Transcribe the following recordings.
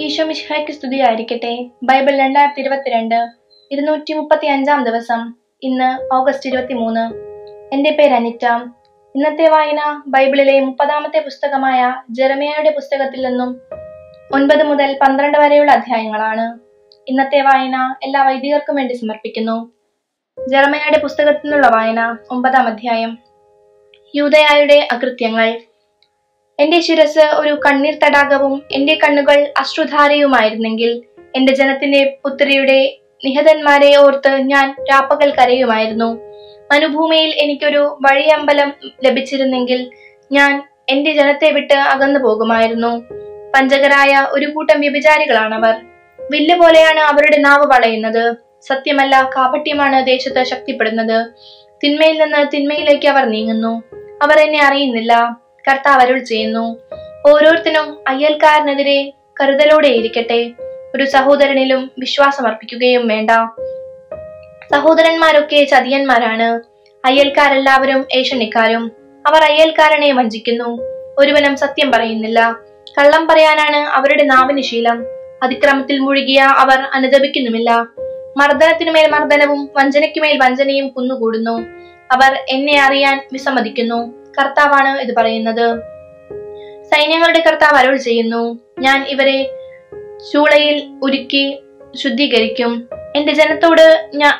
ഈശോ മിശിഹായ്ക്ക് സ്തുതിയായിരിക്കട്ടെ ബൈബിൾ രണ്ടായിരത്തി ഇരുപത്തിരണ്ട് ഇരുന്നൂറ്റി മുപ്പത്തി അഞ്ചാം ദിവസം ഇന്ന് ഓഗസ്റ്റ് ഇരുപത്തി മൂന്ന് എന്റെ പേര് അനിറ്റ. ഇന്നത്തെ വായന ബൈബിളിലെ മുപ്പതാമത്തെ പുസ്തകമായ ജെറമിയയുടെ പുസ്തകത്തിൽ നിന്നും ഒൻപത് മുതൽ പന്ത്രണ്ട് വരെയുള്ള അധ്യായങ്ങളാണ്. ഇന്നത്തെ വായന എല്ലാ വൈദികർക്കും വേണ്ടി സമർപ്പിക്കുന്നു. ജെറമയയുടെ പുസ്തകത്തിൽ നിന്നുള്ള വായന ഒമ്പതാം അധ്യായം. യൂതയായുടെ അകൃത്യങ്ങൾ. എന്റെ ശിരസ് ഒരു കണ്ണീർ തടാകവും എന്റെ കണ്ണുകൾ അശ്രുധാരയുമായിരുന്നെങ്കിൽ എന്റെ ജനത്തിന്റെ പുത്രിയുടെ നിഹതന്മാരെ ഓർത്ത് ഞാൻ രാപ്പകൽ കരയുമായിരുന്നു. മനുഭൂമിയിൽ എനിക്കൊരു വഴിയമ്പലം ലഭിച്ചിരുന്നെങ്കിൽ ഞാൻ എന്റെ ജനത്തെ വിട്ട് അകന്നു പോകുമായിരുന്നു. പഞ്ചകരായ ഒരു കൂട്ടം വ്യഭിചാരികളാണവർ. വില്ല് പോലെയാണ് അവരുടെ നാവ് വളയുന്നത്. സത്യമല്ല കാപട്യമാണ് ദേശത്ത് ശക്തിപ്പെടുന്നത്. തിന്മയിൽ നിന്ന് തിന്മയിലേക്ക് അവർ നീങ്ങുന്നു. അവർ എന്നെ അറിയുന്നില്ല. കർത്താവ് അരുൾ ചെയ്യുന്നു. ഓരോരുത്തരും അയ്യൽക്കാരനെതിരെ കരുതലോടെ ഇരിക്കട്ടെ. ഒരു സഹോദരനിലും വിശ്വാസം അർപ്പിക്കുകയും വേണ്ട. സഹോദരന്മാരൊക്കെ ചതിയന്മാരാണ്. അയ്യൽക്കാരെല്ലാവരും ഏഷണിക്കാരും. അവർ അയ്യൽക്കാരനെ വഞ്ചിക്കുന്നു. ഒരുവനും സത്യം പറയുന്നില്ല. കള്ളം പറയാനാണ് അവരുടെ നാവിന് ശീലം. അതിക്രമത്തിൽ മുഴുകിയ അവർ അനുദപിക്കുന്നുമില്ല. മർദ്ദനത്തിനുമേൽ മർദ്ദനവും വഞ്ചനയ്ക്കുമേൽ വഞ്ചനയും കുന്നുകൂടുന്നു. അവർ എന്നെ അറിയാൻ വിസമ്മതിക്കുന്നു. കർത്താവാണ് ഇത് പറയുന്നത്. സൈന്യങ്ങളുടെ കർത്താവ് അരുൾ ചെയ്യുന്നു. ഞാൻ ഇവരെ ചൂളയിൽ ഉരുക്കി ശുദ്ധീകരിക്കും. എന്റെ ജനത്തോട് ഞാൻ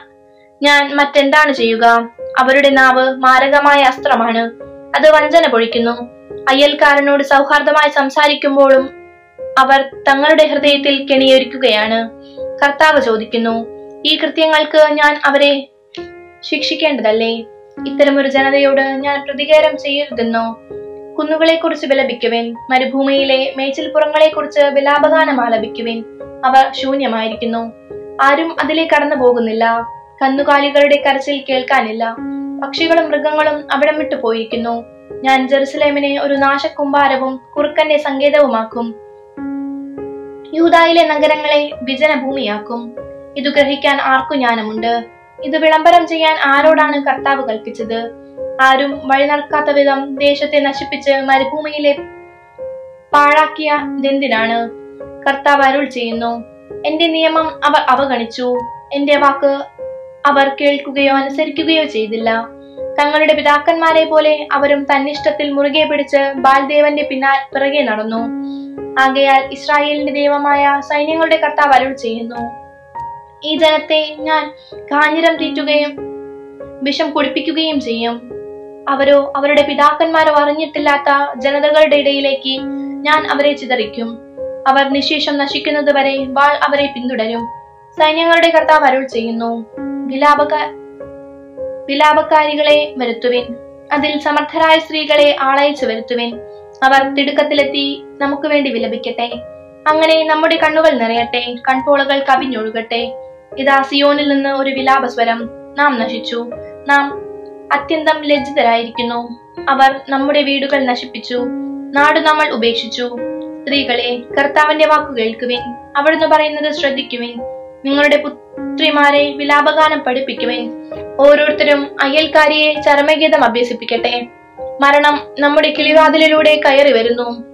ഞാൻ മറ്റെന്താണ് ചെയ്യുക? അവരുടെ നാവ് മാരകമായ അസ്ത്രമാണ്. അത് വഞ്ചന പൊഴിക്കുന്നു. അയ്യൽക്കാരനോട് സൗഹാർദ്ദമായി സംസാരിക്കുമ്പോഴും അവർ തങ്ങളുടെ ഹൃദയത്തിൽ കെണിയൊരുക്കുകയാണ്. കർത്താവ് ചോദിക്കുന്നു ഈ കൃത്യങ്ങൾക്ക് ഞാൻ അവരെ ശിക്ഷിക്കേണ്ടതല്ലേ? ഇത്തരമൊരു ജനതയോട് ഞാൻ പ്രതികാരം ചെയ്യരുതെന്നോ? കുന്നുകളെ കുറിച്ച് വിലപിക്കുവിൻ മരുഭൂമിയിലെ മേച്ചിൽപ്പുറങ്ങളെ കുറിച്ച് വിലാപഗാനം ആലപിക്കുവിൻ അവ ശൂന്യമായിരിക്കുന്നു. ആരും അതിലെ കടന്നു പോകുന്നില്ല കന്നുകാലികളുടെ കരച്ചിൽ കേൾക്കാനില്ല. പക്ഷികളും മൃഗങ്ങളും അവിടം വിട്ടു പോയിരിക്കുന്നു. ഞാൻ ജെറുസലേമിനെ ഒരു നാശക്കുമ്പാരവും കുറുക്കന്റെ സങ്കേതവുമാക്കും. യൂതായിലെ നഗരങ്ങളെ വിജനഭൂമിയാക്കും. ഇത് ഗ്രഹിക്കാൻ ആർക്കു ജ്ഞാനമുണ്ട്. ഇത് വിളംബരം ചെയ്യാൻ ആരോടാണ് കർത്താവ് കൽപ്പിച്ചത്? ആരും വഴി നടക്കാത്ത വിധം ദേശത്തെ നശിപ്പിച്ച് മരുഭൂമിയിലെ പാഴാക്കിയ ഇതെന്തിനാണ്? കർത്താവ് അരുൾ ചെയ്യുന്നു. എന്റെ നിയമം അവർ അവഗണിച്ചു. എന്റെ വാക്ക് അവർ കേൾക്കുകയോ അനുസരിക്കുകയോ ചെയ്തില്ല. തങ്ങളുടെ പിതാക്കന്മാരെ പോലെ അവരും തന്നിഷ്ടത്തിൽ മുറുകെ പിടിച്ച് ബാൽദേവന്റെ പിന്നാൽ പിറകെ നടന്നു. ആകയാൽ ഇസ്രായേലിന്റെ ദൈവമായ സൈന്യങ്ങളുടെ കർത്താവ് അരുൾ ചെയ്യുന്നു. ഈ ജനത്തെ ഞാൻ കാഞ്ഞിരം തീറ്റുകയും വിഷം കുടിപ്പിക്കുകയും ചെയ്യും. അവരോ അവരുടെ പിതാക്കന്മാരോ അറിഞ്ഞിട്ടില്ലാത്ത ജനതകളുടെ ഇടയിലേക്ക് ഞാൻ അവരെ ചിതറിക്കും. അവർ നിശേഷം നശിക്കുന്നത് വരെ വാൾ അവരെ പിന്തുടരും. സൈന്യങ്ങളുടെ കർത്താവ് അരുൾ ചെയ്യുന്നു. വിലാപക വിലാപക്കാരികളെ വരുത്തുവിൻ. അതിൽ സമർത്ഥരായ സ്ത്രീകളെ ആളയച്ചു വരുത്തുവിൻ. അവർ തിടുക്കത്തിലെത്തി നമുക്ക് വേണ്ടി വിലപിക്കട്ടെ. അങ്ങനെ നമ്മുടെ കണ്ണുകൾ നിറയട്ടെ. കൺപോളകൾ കവിഞ്ഞൊഴുകട്ടെ. ഇതാ സിയോനിൽ നിന്ന് ഒരു വിലാപസ്വരം നാം നശിച്ചു. നാം അത്യന്തം ലജ്ജിതരായിരിക്കുന്നു. അവർ നമ്മുടെ വീടുകൾ നശിപ്പിച്ചു. നാട് നമ്മൾ ഉപേക്ഷിച്ചു. സ്ത്രീകളെ കർത്താവിന്റെ വാക്കു കേൾക്കുവിൻ. അവിടുന്ന് പറയുന്നത് ശ്രദ്ധിക്കുവിൻ. നിങ്ങളുടെ പുത്രിമാരെ വിലാപഗാനം പഠിപ്പിക്കുവിൻ. ഓരോരുത്തരും അയൽക്കാരിയെ ചരമഗീതം അഭ്യസിപ്പിക്കട്ടെ. മരണം നമ്മുടെ കിളിവാതിലിലൂടെ കയറി വരുന്നു.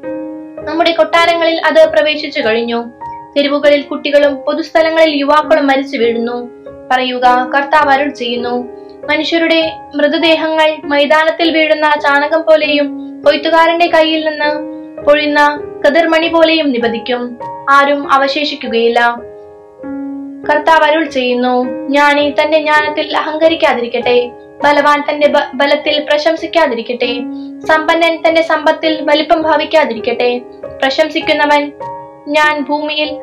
നമ്മുടെ കൊട്ടാരങ്ങളിൽ അത് പ്രവേശിച്ചു കഴിഞ്ഞു. തെരുവുകളിൽ കുട്ടികളും പൊതുസ്ഥലങ്ങളിൽ യുവാക്കളും മരിച്ചു വീഴുന്നു. പറയുക കർത്താവ് അരുൾ ചെയ്യുന്നു. മനുഷ്യരുടെ മൃതദേഹങ്ങൾ മൈതാനത്തിൽ വീഴുന്ന ചാണകം പോലെയും കൊയ്ത്തുകാരന്റെ കയ്യിൽ നിന്ന് പൊഴിയുന്ന കതിർമണി പോലെയും നിപതിക്കും. ആരും അവശേഷിക്കുകയില്ല. കർത്താവ് അരുൾ ചെയ്യുന്നു ജ്ഞാനി തന്റെ ജ്ഞാനത്തിൽ അഹങ്കരിക്കാതിരിക്കട്ടെ. ബലവാൻ തന്റെ ബലത്തിൽ പ്രശംസിക്കാതിരിക്കട്ടെ. സമ്പന്നൻ തന്റെ സമ്പത്തിൽ വലിപ്പം ഭാവിക്കാതിരിക്കട്ടെ. പ്രശംസിക്കുന്നവൻ ഞാൻ ഭൂമിയിൽ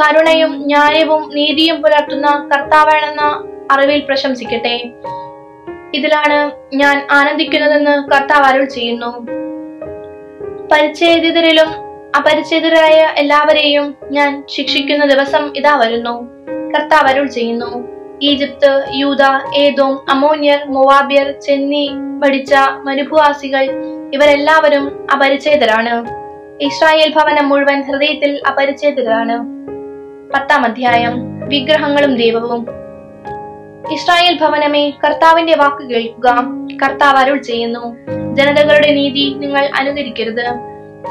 കരുണയും ന്യായവും നീതിയും പുലർത്തുന്ന കർത്താവാണെന്ന അറിവിൽ പ്രശംസിക്കട്ടെ. ഇതിലാണ് ഞാൻ ആനന്ദിക്കുന്നതെന്ന് കർത്താവ് അരുൾ ചെയ്യുന്നു. പരിച്ഛേദിതരിലും അപരിചിതരായ എല്ലാവരെയും ഞാൻ ശിക്ഷിക്കുന്ന ദിവസം ഇതാ വരുന്നു. കർത്താവ് അരുൾ ചെയ്യുന്നു. ഈജിപ്ത് യൂത ഏതോം അമോന്യർ മൊവാബിയർ ചെന്നി പഠിച്ച മരുഭുവാസികൾ ഇവരെല്ലാവരും അപരിച്ഛേദരാണ്. ഇസ്രായേൽ ഭവനം മുഴുവൻ ഹൃദയത്തിൽ അപരിച്ഛേദരാണ് പത്താം അധ്യായം വിഗ്രഹങ്ങളും ദൈവവും. ഇസ്രായേൽ ഭവനമേ കർത്താവിന്റെ വാക്ക് കേൾക്കുക. കർത്താവ് അരുൾ ചെയ്യുന്നു. ജനതകളുടെ നീതി നിങ്ങൾ അനുകരിക്കരുത്.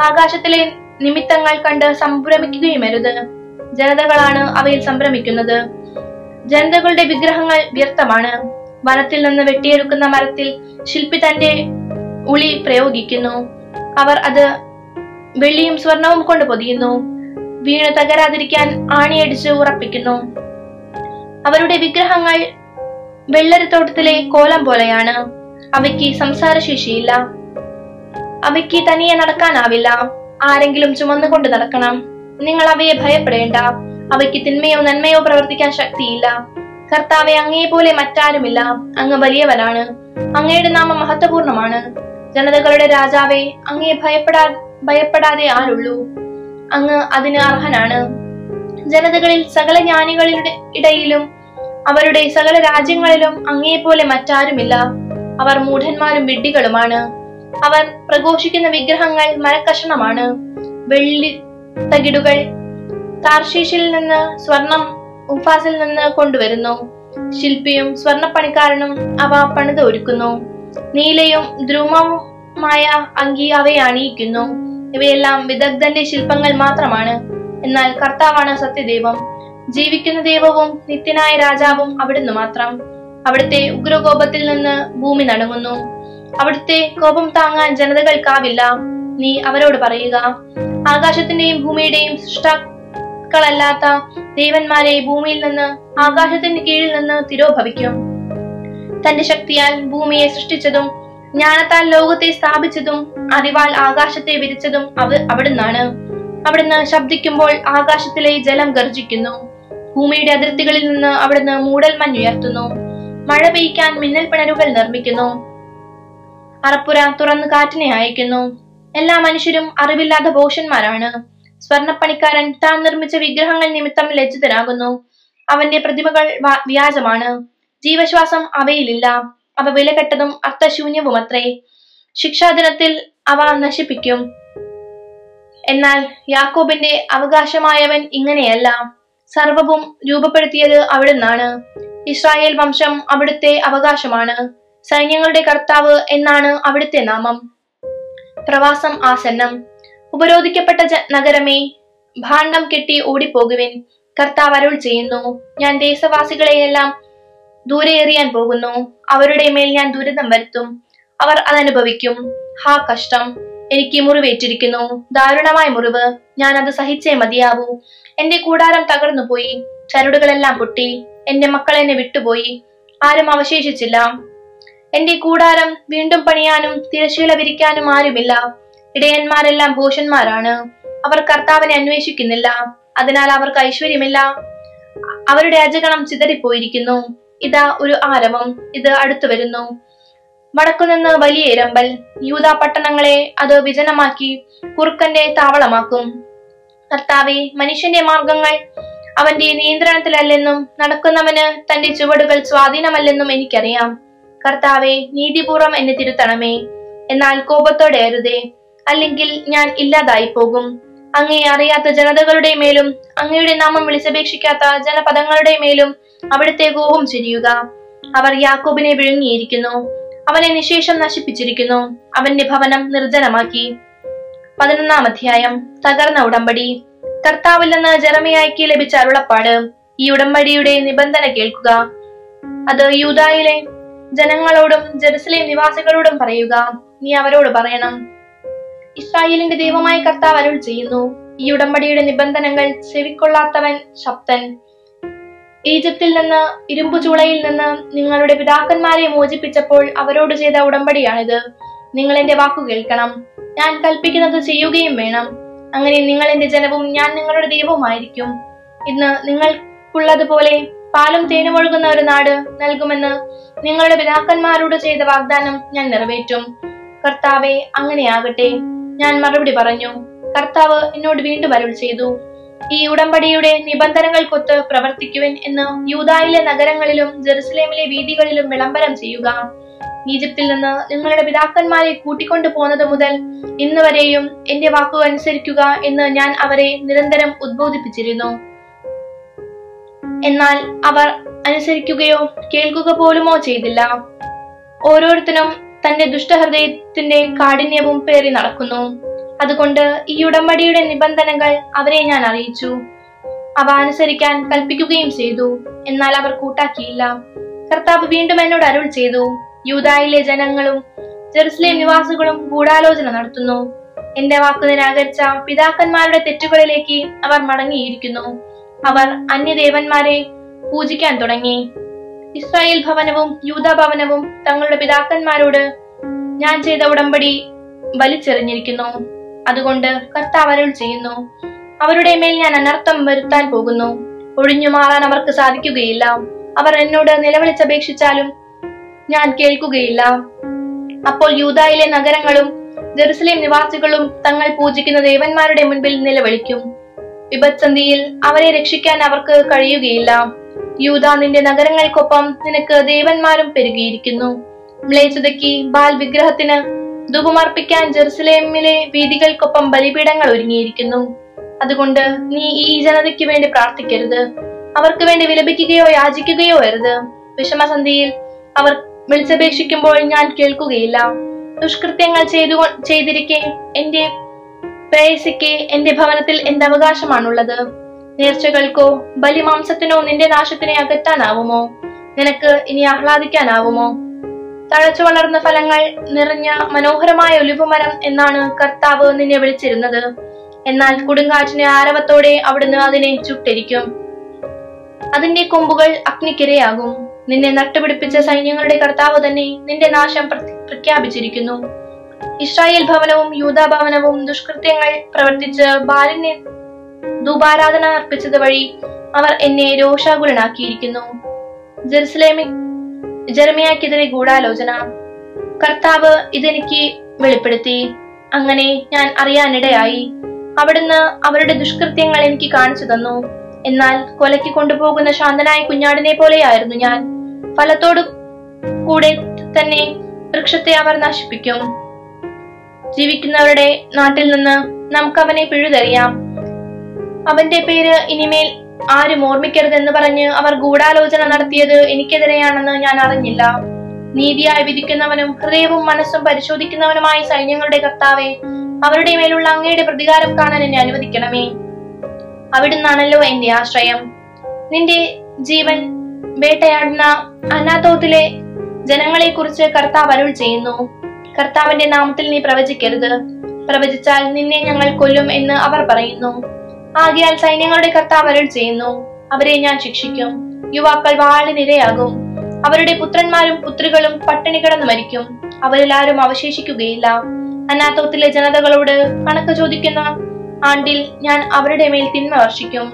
ആകാശത്തിലെ നിമിത്തങ്ങൾ കണ്ട് സംഭ്രമിക്കുകയുമരുത്. ജനതകളാണ് അവയിൽ സംഭ്രമിക്കുന്നത്. ജനതകളുടെ വിഗ്രഹങ്ങൾ വ്യർത്ഥമാണ്. വനത്തിൽ നിന്ന് വെട്ടിയെടുക്കുന്ന മരത്തിൽ ശില്പി തന്റെ ഉളി പ്രയോഗിക്കുന്നു. അവർ അത് വെള്ളിയും സ്വർണവും കൊണ്ട് പൊതിയുന്നു. വീണ് തകരാതിരിക്കാൻ ആണിയടിച്ച് ഉറപ്പിക്കുന്നു. അവരുടെ വിഗ്രഹങ്ങൾ വെള്ളരത്തോട്ടത്തിലെ കോലം പോലെയാണ്. അവയ്ക്ക് സംസാരശേഷിയില്ല. അവയ്ക്ക് തനിയെ നടക്കാനാവില്ല. ആരെങ്കിലും ചുമന്നുകൊണ്ട് നടക്കണം. നിങ്ങൾ അവയെ ഭയപ്പെടേണ്ട. അവയ്ക്ക് തിന്മയോ നന്മയോ പ്രവർത്തിക്കാൻ ശക്തിയില്ല. കർത്താവെ അങ്ങയെ പോലെ മറ്റാരുമില്ല. അങ്ങ് വലിയവനാണ്. അങ്ങയുടെ നാമം മഹത്വപൂർണമാണ്. ജനതകളുടെ രാജാവെ അങ്ങയെ ഭയപ്പെടാ ഭയപ്പെടാതെ ആരുള്ളൂ അങ്ങ് അതിന് അർഹനാണ്. ജനതകളിൽ സകല ജ്ഞാനികളുടെ ഇടയിലും അവരുടെ സകല രാജ്യങ്ങളിലും അങ്ങയെപ്പോലെ മറ്റാരുമില്ല. അവർ മൂഢന്മാരും വിഡ്ഢികളുമാണ്. അവർ പ്രഘോഷിക്കുന്ന വിഗ്രഹങ്ങൾ മരക്കഷണമാണ്. വെള്ളി തകിടുകൾ താർഷീഷിൽ നിന്ന് സ്വർണം ഉഫാസിൽ നിന്ന് കൊണ്ടുവരുന്നു. ശില്പിയും സ്വർണപ്പണിക്കാരനും അവ പണിത് ഒരുക്കുന്നു. നീലയും ധ്രുവവുമായ അങ്കി അവയെ അണിയിക്കുന്നു. ഇവയെല്ലാം വിദഗ്ധന്റെ ശില്പങ്ങൾ മാത്രമാണ്. എന്നാൽ കർത്താവാണ് സത്യദൈവം. ജീവിക്കുന്ന ദൈവവും നിത്യനായ രാജാവും അവിടുന്ന് മാത്രം. അവിടുത്തെ ഉഗ്രകോപത്തിൽ നിന്ന് ഭൂമി നടങ്ങുന്നു. അവിടുത്തെ കോപം താങ്ങാൻ ജനതകൾക്കാവില്ല. നീ അവരോട് പറയുക ആകാശത്തിന്റെയും ഭൂമിയുടെയും സൃഷ്ടാക്കളല്ലാത്ത ദേവന്മാരെ ഭൂമിയിൽ നിന്ന് ആകാശത്തിന്റെ കീഴിൽ നിന്ന് തിരോഭവിക്കും. തന്റെ ശക്തിയാൽ ഭൂമിയെ സൃഷ്ടിച്ചതും ജ്ഞാനത്താൽ ലോകത്തെ സ്ഥാപിച്ചതും അറിവാൽ ആകാശത്തെ വിരിച്ചതും അവ അവിടുന്നാണ്. അവിടുന്ന് ശബ്ദിക്കുമ്പോൾ ആകാശത്തിലെ ജലം ഗർജിക്കുന്നു. ഭൂമിയുടെ അതിർത്തികളിൽ നിന്ന് അവിടുന്ന് മൂടൽ മഞ്ഞുയർത്തുന്നു മഴ പെയ്ക്കാൻ മിന്നൽ പിണരുകൾ നിർമ്മിക്കുന്നു. അറപ്പുര തുറന്ന് കാറ്റിനെ അയക്കുന്നു. എല്ലാ മനുഷ്യരും അറിവില്ലാത്ത ഭോഷന്മാരാണ് സ്വർണപ്പണിക്കാരൻ താൻ നിർമ്മിച്ച വിഗ്രഹങ്ങൾ നിമിത്തം ലജ്ജിതനാകുന്നു. അവന്റെ പ്രതിമകൾ വ്യാജമാണ്. ജീവശ്വാസം അവയിലില്ല. അവ വിലകെട്ടതും അർത്ഥശൂന്യവുമത്രേ. ശിക്ഷാദിനത്തിൽ അവ നശിപ്പിക്കും. എന്നാൽ യാക്കോബിന്റെ അവകാശമായവൻ ഇങ്ങനെയല്ല. സർവവും രൂപപ്പെടുത്തിയത് അവിടുന്നാണ്. ഇസ്രായേൽ വംശം അവിടുത്തെ അവകാശമാണ്. സൈന്യങ്ങളുടെ കർത്താവ് എന്നാണ് അവിടുത്തെ നാമം. പ്രവാസം ആസന്നം. ഉപരോധിക്കപ്പെട്ട നഗരമേ ഭാണ്ഡം കെട്ടി ഓടിപ്പോകുവിൻ. കർത്താവ് അരുൾ ചെയ്യുന്നു ഞാൻ ദേശവാസികളെയെല്ലാം ദൂരെ എറിയാൻ പോകുന്നു. അവരുടെ മേൽ ഞാൻ ദുരിതം വരുത്തും. അവർ അതനുഭവിക്കും. ഹാ കഷ്ടം. എനിക്ക് മുറിവേറ്റിരിക്കുന്നു ദാരുണമായ മുറിവ്. ഞാൻ അത് സഹിച്ചേ മതിയാവൂ. എന്റെ കൂടാരം തകർന്നു പോയി. ചരടുകളെല്ലാം പൊട്ടി. എന്റെ മക്കൾ എന്നെ വിട്ടുപോയി. ആരും അവശേഷിച്ചില്ല. എന്റെ കൂടാരം വീണ്ടും പണിയാനും തിരശീല വിരിക്കാനും ആരുമില്ല. ഇടയന്മാരെല്ലാം ഭൂഷന്മാരാണ്. അവർ കർത്താവിനെ അന്വേഷിക്കുന്നില്ല. അതിനാൽ അവർക്ക് ഐശ്വര്യമില്ല. അവരുടെ അജഗണം ചിതറിപ്പോയിരിക്കുന്നു. ഇതാ ഒരു ആരവം. ഇത് അടുത്തു വരുന്നു. വടക്കുനിന്ന് വലിയ ഇരമ്പൽ യൂത പട്ടണങ്ങളെ അത് വിജനമാക്കി കുറുക്കന്റെ താവളമാക്കും. കർത്താവെ മനുഷ്യന്റെ മാർഗങ്ങൾ അവന്റെ നിയന്ത്രണത്തിലല്ലെന്നും നടക്കുന്നവന് തന്റെ ചുവടുകൾ സ്വാധീനമല്ലെന്നും എനിക്കറിയാം. കർത്താവെ നീതിപൂർവം എന്നെ തിരുത്തണമേ. എന്നാൽ കോപത്തോടെ അരുതേ. അല്ലെങ്കിൽ ഞാൻ ഇല്ലാതായി പോകും അങ്ങേ അറിയാത്ത ജനതകളുടെ മേലും അങ്ങയുടെ നാമം വിളിച്ചപേക്ഷിക്കാത്ത ജനപദങ്ങളുടെ മേലും അവിടുത്തെ കോപം ചൊരിയുക. അവർ യാക്കോബിനെ വിഴുങ്ങിയിരിക്കുന്നു. അവനെ നിശേഷം നശിപ്പിച്ചിരിക്കുന്നു. അവന്റെ ഭവനം നിർജനമാക്കി പതിനൊന്നാം അധ്യായം തകർന്ന ഉടമ്പടി. കർത്താവിൽ നിന്ന് ലഭിച്ച അരുളപ്പാട്. ഈ ഉടമ്പടിയുടെ നിബന്ധന കേൾക്കുക. അത് യൂതായിലെ ജനങ്ങളോടും ജെറുസലേം നിവാസികളോടും പറയുക. നീ അവരോട് പറയണം. ഇസ്രായേലിന്റെ ദൈവമായ കർത്താവ് അരുൾ ചെയ്യുന്നു. ഈ ഉടമ്പടിയുടെ നിബന്ധനകൾ ചെവിക്കൊള്ളാത്തവൻ ശബ്ദൻ. ഈജിപ്തിൽ നിന്ന് ഇരുമ്പു ചൂളയിൽ നിന്ന് നിങ്ങളുടെ പിതാക്കന്മാരെ മോചിപ്പിച്ചപ്പോൾ അവരോട് ചെയ്ത ഉടമ്പടിയാണിത്. നിങ്ങൾ എന്റെ വാക്കു കേൾക്കണം. ഞാൻ കൽപ്പിക്കുന്നത് ചെയ്യുകയും വേണം. അങ്ങനെ നിങ്ങൾ എന്റെ ജനവും ഞാൻ നിങ്ങളുടെ ദൈവവുമായിരിക്കും. ഇന്ന് നിങ്ങൾക്കുള്ളതുപോലെ പാലും തേനും ഒഴുകുന്ന ഒരു നാട് നൽകുമെന്ന് നിങ്ങളുടെ പിതാക്കന്മാരോട് ചെയ്ത വാഗ്ദാനം ഞാൻ നിറവേറ്റും. കർത്താവെ അങ്ങനെയാകട്ടെ. ഞാൻ മറുപടി പറഞ്ഞു. കർത്താവ് എന്നോട് വീണ്ടും അരുൾ ചെയ്തു. ഈ ഉടമ്പടിയുടെ നിബന്ധനകൾക്കൊത്ത് പ്രവർത്തിക്കുവിൻ എന്ന് യൂതായിലെ നഗരങ്ങളിലും ജെറുസലേമിലെ വീതികളിലും വിളംബരം ചെയ്യുക. ഈജിപ്തിൽ നിന്ന് നിങ്ങളുടെ പിതാക്കന്മാരെ കൂട്ടിക്കൊണ്ടു പോന്നത് മുതൽ ഇന്ന് വരെയും എന്റെ വാക്കു അനുസരിക്കുക എന്ന് ഞാൻ അവരെ നിരന്തരം ഉദ്ബോധിപ്പിച്ചിരുന്നു. എന്നാൽ അവർ അനുസരിക്കുകയോ കേൾക്കുക പോലുമോ ചെയ്തില്ല. ഓരോരുത്തരും തന്റെ ദുഷ്ടഹൃദയത്തിന്റെ കാഠിന്യവും പേറി നടക്കുന്നു. അതുകൊണ്ട് ഈ ഉടമ്പടിയുടെ നിബന്ധനകൾ അവരെ ഞാൻ അറിയിച്ചു. അവ അനുസരിക്കാൻ കൽപ്പിക്കുകയും ചെയ്തു. എന്നാൽ അവർ കൂട്ടാക്കിയില്ല. കർത്താവ് വീണ്ടും എന്നോട് അരുൾ ചെയ്തു. യൂതായിലെ ജനങ്ങളും ജെറുസലേം നിവാസികളും ഗൂഢാലോചന നടത്തുന്നു. എന്റെ വാക്കു നിരാകരിച്ച പിതാക്കന്മാരുടെ തെറ്റുകളിലേക്ക് അവർ മടങ്ങിയിരിക്കുന്നു. അവർ അന്യദേവന്മാരെ പൂജിക്കാൻ തുടങ്ങി. ഇസ്രായേൽ ഭവനവും യൂത ഭവനവും തങ്ങളുടെ പിതാക്കന്മാരോട് ഞാൻ ചെയ്ത ഉടമ്പടി വലിച്ചെറിഞ്ഞിരിക്കുന്നു. അതുകൊണ്ട് കർത്താവ് അരുൾ ചെയ്യുന്നു. അവരുടെ മേൽ ഞാൻ അനർത്ഥം വരുത്താൻ പോകുന്നു. ഒഴിഞ്ഞു മാറാൻ അവർക്ക് സാധിക്കുകയില്ല. അവർ എന്നോട് നിലവിളിച്ചപേക്ഷിച്ചാലും ഞാൻ കേൾക്കുകയില്ല. അപ്പോൾ യൂതായിലെ നഗരങ്ങളും ജെറുസലേം നിവാസികളും തങ്ങൾ പൂജിക്കുന്ന ദേവന്മാരുടെ മുൻപിൽ നിലവിളിക്കും. വിപത്സന്ധിയിൽ അവരെ രക്ഷിക്കാൻ അവർക്ക് കഴിയുകയില്ല. യൂത നിന്റെ നഗരങ്ങൾക്കൊപ്പം നിനക്ക് ദേവന്മാരും പെരുകിയിരിക്കുന്നു. മ്ലേച്ചതയ്ക്ക് ബാൽ വിഗ്രഹത്തിന് ധൂപമർപ്പിക്കാൻ ജെറുസലേമിലെ വീതികൾക്കൊപ്പം ബലിപീഠങ്ങൾ ഒരുങ്ങിയിരിക്കുന്നു. അതുകൊണ്ട് നീ ഈ ജനതയ്ക്ക് വേണ്ടി പ്രാർത്ഥിക്കരുത്. അവർക്ക് വേണ്ടി വിലപിക്കുകയോ യാചിക്കുകയോ അരുത്. വിഷമസന്ധിയിൽ അവർ വിളിച്ചപേക്ഷിക്കുമ്പോൾ ഞാൻ കേൾക്കുകയില്ല. ദുഷ്കൃത്യങ്ങൾ ചെയ്തു ചെയ്തിരിക്കെ എന്റെ പ്രേയസിക്ക് എന്റെ ഭവനത്തിൽ എന്ത് അവകാശമാണുള്ളത്? നേർച്ചകൾക്കോ ബലിമാംസത്തിനോ നിന്റെ നാശത്തിനെ അകറ്റാനാവുമോ? നിനക്ക് ഇനി ആഹ്ലാദിക്കാനാവുമോ? തഴച്ചു വളർന്ന ഫലങ്ങൾ നിറഞ്ഞ മനോഹരമായ ഒലിവുമരം എന്നാണ് കർത്താവ് നിന്നെ വിളിച്ചിരുന്നത്. എന്നാൽ കൊടുങ്കാറ്റിന് ആരവത്തോടെ അവിടുന്ന് അതിനെ ചുട്ടരിക്കും. അതിന്റെ കൊമ്പുകൾ അഗ്നിക്കിരയാകും. നിന്നെ നട്ടുപിടിപ്പിച്ച സൈന്യങ്ങളുടെ കർത്താവ് തന്നെ നിന്റെ നാശം പ്രഖ്യാപിച്ചിരിക്കുന്നു. ഇസ്രായേൽ ഭവനവും യൂത ഭവനവും ദുഷ്കൃത്യങ്ങൾ പ്രവർത്തിച്ച് ബാലിനെ ധൂപാരാധന അർപ്പിച്ചത് വഴി അവർ എന്നെ രോഷാകുലനാക്കിയിരിക്കുന്നു. ജെറുസലേമിൽ ജെറമിയാക്കെതിരെ ഗൂഢാലോചന. കർത്താവ് ഇതെനിക്ക് വെളിപ്പെടുത്തി. അങ്ങനെ ഞാൻ അറിയാനിടയായി. അവിടുന്ന് അവരുടെ ദുഷ്കൃത്യങ്ങൾ എനിക്ക് കാണിച്ചു തന്നു. എന്നാൽ കൊലയ്ക്ക് കൊണ്ടുപോകുന്ന ശാന്തനായ കുഞ്ഞാടിനെ പോലെയായിരുന്നു ഞാൻ. ഫലത്തോട് കൂടെ തന്നെ വൃക്ഷത്തെ അവർ നശിപ്പിക്കും. ജീവിക്കുന്നവരുടെ നാട്ടിൽ നിന്ന് നമുക്ക് അവനെ പിഴുതെറിയാം. അവന്റെ പേര് ഇനിമേൽ ആരും ഓർമ്മിക്കരുതെന്ന് പറഞ്ഞ് അവർ ഗൂഢാലോചന നടത്തിയത് എനിക്കെതിരെയാണെന്ന് ഞാൻ അറിഞ്ഞില്ല. നീതിയായി വിധിക്കുന്നവനും ഹൃദയവും മനസ്സും പരിശോധിക്കുന്നവനുമായ സൈന്യങ്ങളുടെ കർത്താവെ അവരുടെ മേലുള്ള അങ്ങയുടെ പ്രതികാരം കാണാൻ എന്നെ അനുവദിക്കണമേ. അവിടുന്നാണല്ലോ എന്റെ ആശ്രയം. നിന്റെ ജീവൻ വേട്ടയാടുന്ന അനാഥോത്തിലെ ജനങ്ങളെ കുറിച്ച് കർത്താവ് അരുൾ ചെയ്യുന്നു. കർത്താവിന്റെ നാമത്തിൽ നീ പ്രവചിക്കരുത്. പ്രവചിച്ചാൽ നിന്നെ ഞങ്ങൾ കൊല്ലും എന്ന് അവർ പറയുന്നു. ആകിയാൽ സൈന്യങ്ങളുടെ കർത്താവ് അരുൾ ചെയ്യുന്നു. അവരെ ഞാൻ ശിക്ഷിക്കും. യുവാക്കൾ വാളിനിരയാകും അവരുടെ പുത്രന്മാരും പുത്രികളും പട്ടിണി കിടന്ന് മരിക്കും. അവരിൽ ആരും അവശേഷിക്കുകയില്ല. അനാഥോത്തിലെ ജനതകളോട് കണക്ക് ചോദിക്കുന്ന ആണ്ടിൽ ഞാൻ അവരുടെ മേൽ തിന്മ വർഷിക്കും.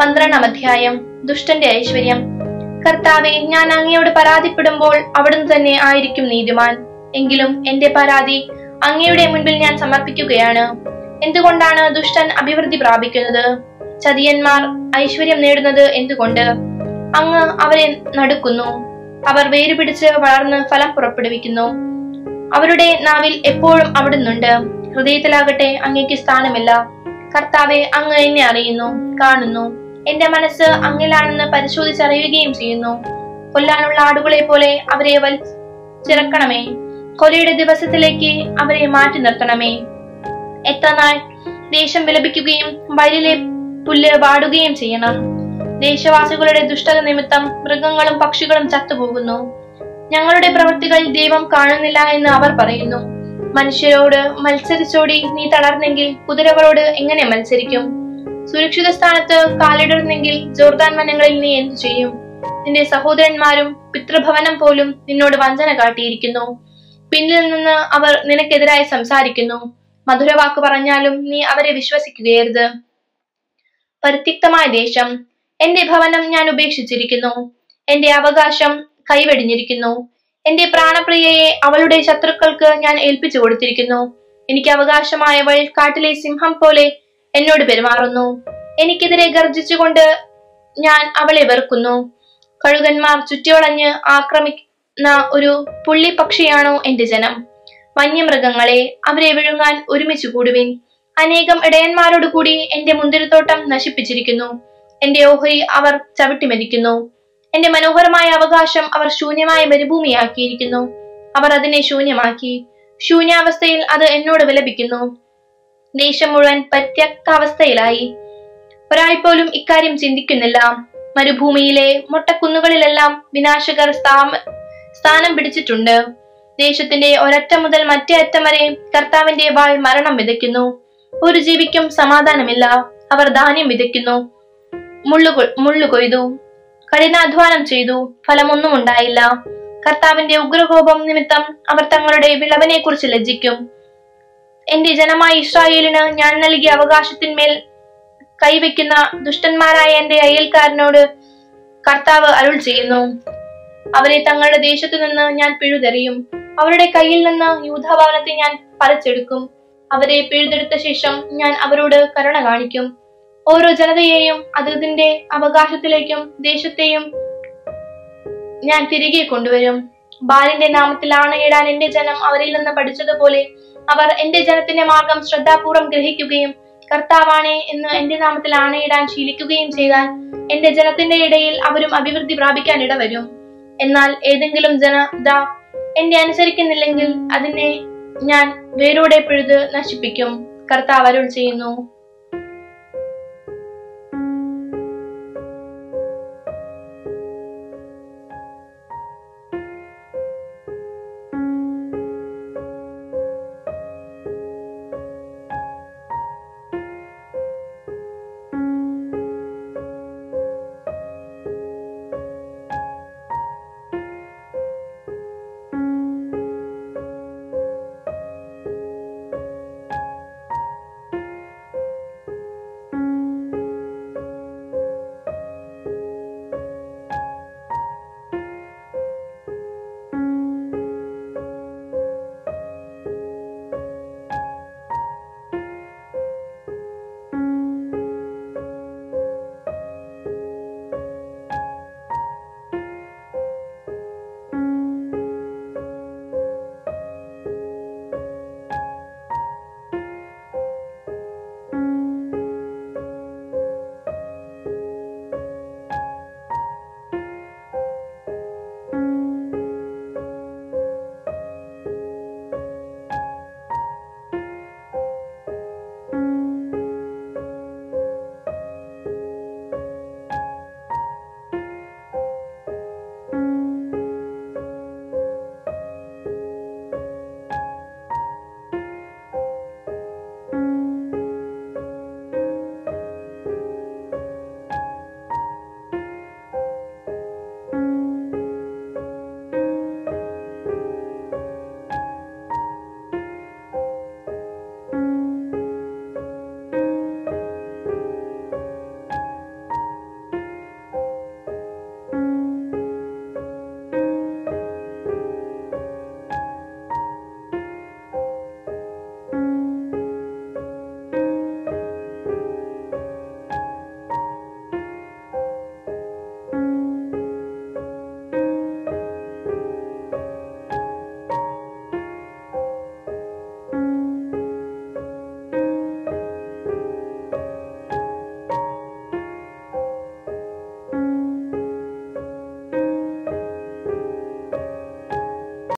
പന്ത്രണ്ടാം അധ്യായം. ദുഷ്ടന്റെ ഐശ്വര്യം. കർത്താവെ ഞാൻ അങ്ങയോട് പരാതിപ്പെടുമ്പോൾ അവിടുന്ന് തന്നെ ആയിരിക്കും നീതിമാൻ. എങ്കിലും എന്റെ പരാതി അങ്ങയുടെ മുൻപിൽ ഞാൻ സമർപ്പിക്കുകയാണ്. എന്തുകൊണ്ടാണ് ദുഷ്ടൻ അഭിവൃദ്ധി പ്രാപിക്കുന്നത്? ചതിയന്മാർ ഐശ്വര്യം നേടുന്നത് എന്തുകൊണ്ട്? അങ്ങ് അവരെ നടുക്കുന്നു. അവർ വേരുപിടിച്ച് വളർന്ന് ഫലം പുറപ്പെടുവിക്കുന്നു. അവരുടെ നാവിൽ എപ്പോഴും അവിടുന്നുണ്ട്. ഹൃദയത്തിലാകട്ടെ അങ്ങേക്ക് സ്ഥാനമില്ല. കർത്താവെ അങ്ങ് എന്നെ അറിയുന്നു കാണുന്നു. എന്റെ മനസ്സ് അങ്ങിലാണെന്ന് പരിശോധിച്ചറിയുകയും ചെയ്യുന്നു. കൊല്ലാനുള്ള ആടുകളെ പോലെ അവരെ വലിച്ചിറക്കണമേ. കൊലയുടെ ദിവസത്തിലേക്ക് അവരെ മാറ്റി നിർത്തണമേ. എത്ര നാൾ ദേശം വിലപിക്കുകയും വയലിലെ പുല്ല് വാടുകയും ചെയ്യണം. ദേശവാസികളുടെ ദുഷ്ടത നിമിത്തം മൃഗങ്ങളും പക്ഷികളും ചത്തുപോകുന്നു. ഞങ്ങളുടെ പ്രവൃത്തികൾ ദൈവം കാണുന്നില്ല എന്ന് അവർ പറയുന്നു. മനുഷ്യരോട് മത്സരിച്ചോടി നീ തളർന്നെങ്കിൽ കുതിരകളോട് എങ്ങനെ മത്സരിക്കും? സുരക്ഷിത സ്ഥാനത്ത് കാലിടർന്നെങ്കിൽ ജോർദാൻ വനങ്ങളിൽ നീ എന്തു ചെയ്യും? നിന്റെ സഹോദരന്മാരും പിതൃഭവനം പോലും നിന്നോട് വഞ്ചന കാട്ടിയിരിക്കുന്നു. പിന്നിൽ നിന്ന് അവർ നിനക്കെതിരായി സംസാരിക്കുന്നു. മധുരവാക്ക് പറഞ്ഞാലും നീ അവരെ വിശ്വസിക്കുകയരുത്. പരിത്യക്തമായ ദേശം എന്റെ ഭവനം ഞാൻ ഉപേക്ഷിച്ചിരിക്കുന്നു. എന്റെ അവകാശം കൈവെടിഞ്ഞിരിക്കുന്നു. എന്റെ പ്രാണപ്രിയയെ അവളുടെ ശത്രുക്കൾക്ക് ഞാൻ ഏൽപ്പിച്ചു കൊടുത്തിരിക്കുന്നു. എനിക്ക് അവകാശമായവൾ കാട്ടിലെ സിംഹം പോലെ എന്നോട് പെരുമാറുന്നു. എനിക്കെതിരെ ഗർജിച്ചുകൊണ്ട് ഞാൻ അവളെ വെറുക്കുന്നു. കഴുകന്മാർ ചുറ്റിവളഞ്ഞ് ആക്രമിക്കുന്ന ഒരു പുള്ളിപ്പക്ഷിയാണോ എന്റെ ജനം? വന്യമൃഗങ്ങളെ അവരെ വിഴുങ്ങാൻ ഒരുമിച്ച് കൂടുവിൻ. അനേകം ഇടയന്മാരോട് കൂടി എന്റെ മുന്തിരിത്തോട്ടം നശിപ്പിച്ചിരിക്കുന്നു. എന്റെ ഓഹരി അവർ ചവിട്ടിമെതിക്കുന്നു എന്റെ മനോഹരമായ അവകാശം അവർ ശൂന്യമായ മരുഭൂമിയാക്കിയിരിക്കുന്നു. അവർ അതിനെ ശൂന്യമാക്കി. ശൂന്യാവസ്ഥയിൽ അത് എന്നോട് വിലപിക്കുന്നു. ദേശം മുഴുവൻ പര്യക്കാവസ്ഥയിലായി ഒരാൾ പോലും ഇക്കാര്യം ചിന്തിക്കുന്നില്ല. മരുഭൂമിയിലെ മൊട്ടക്കുന്നുകളിലെല്ലാം വിനാശകർ സ്ഥാ സ്ഥാനം പിടിച്ചിട്ടുണ്ട്. ദേശത്തിന്റെ ഒരറ്റം മുതൽ മറ്റേ അറ്റം വരെ കർത്താവിന്റെ വാൾ മരണം വിതയ്ക്കുന്നു. ഒരു ജീവിക്കും സമാധാനമില്ല. അവർ ധാന്യം വിതയ്ക്കുന്നു. മുള്ളു മുള്ളു കൊയ്തു. കഠിനാധ്വാനം ചെയ്തു. ഫലമൊന്നും ഉണ്ടായില്ല. കർത്താവിന്റെ ഉഗ്രകോപം നിമിത്തം അവർ തങ്ങളുടെ വിളവിനെ കുറിച്ച് ലജ്ജിക്കും. എന്റെ ജനമായ ഇസ്രായേലിന് ഞാൻ നൽകിയ അവകാശത്തിന്മേൽ കൈവയ്ക്കുന്ന ദുഷ്ടന്മാരായ എന്റെ അയൽക്കാരനോട് കർത്താവ് അരുൾ ചെയ്യുന്നു. അവരെ തങ്ങളുടെ ദേശത്തു നിന്ന് ഞാൻ പിഴുതെറിയും. അവരുടെ കയ്യിൽ നിന്ന് യൂഥഭവനത്തെ ഞാൻ പറിച്ചെടുക്കും. അവരെ പിഴുതെടുത്ത ശേഷം ഞാൻ അവരോട് കരുണ കാണിക്കും. ഓരോ ജനതയെയും അതിന്റെ അവകാശത്തിലേക്കും ദേശത്തെയും ഞാൻ തിരികെ കൊണ്ടുവരും. ബാലിന്റെ നാമത്തിൽ ആണയിടാൻ എന്റെ ജനം അവരിൽ നിന്ന് പഠിച്ചതുപോലെ അവർ എന്റെ ജനത്തിന്റെ മാർഗം ശ്രദ്ധാപൂർവം ഗ്രഹിക്കുകയും കർത്താവാണേ എന്ന് എന്റെ നാമത്തിൽ ആണയിടാൻ ശീലിക്കുകയും ചെയ്താൽ എന്റെ ജനത്തിന്റെ ഇടയിൽ അവരും അഭിവൃദ്ധി പ്രാപിക്കാൻ ഇടവരും. എന്നാൽ ഏതെങ്കിലും ജനത എന്നെ അനുസരിക്കുന്നില്ലെങ്കിൽ അതിനെ ഞാൻ വേരോടെ പിഴുത് നശിപ്പിക്കും. കർത്താവ് അരുൾ ചെയ്യുന്നു.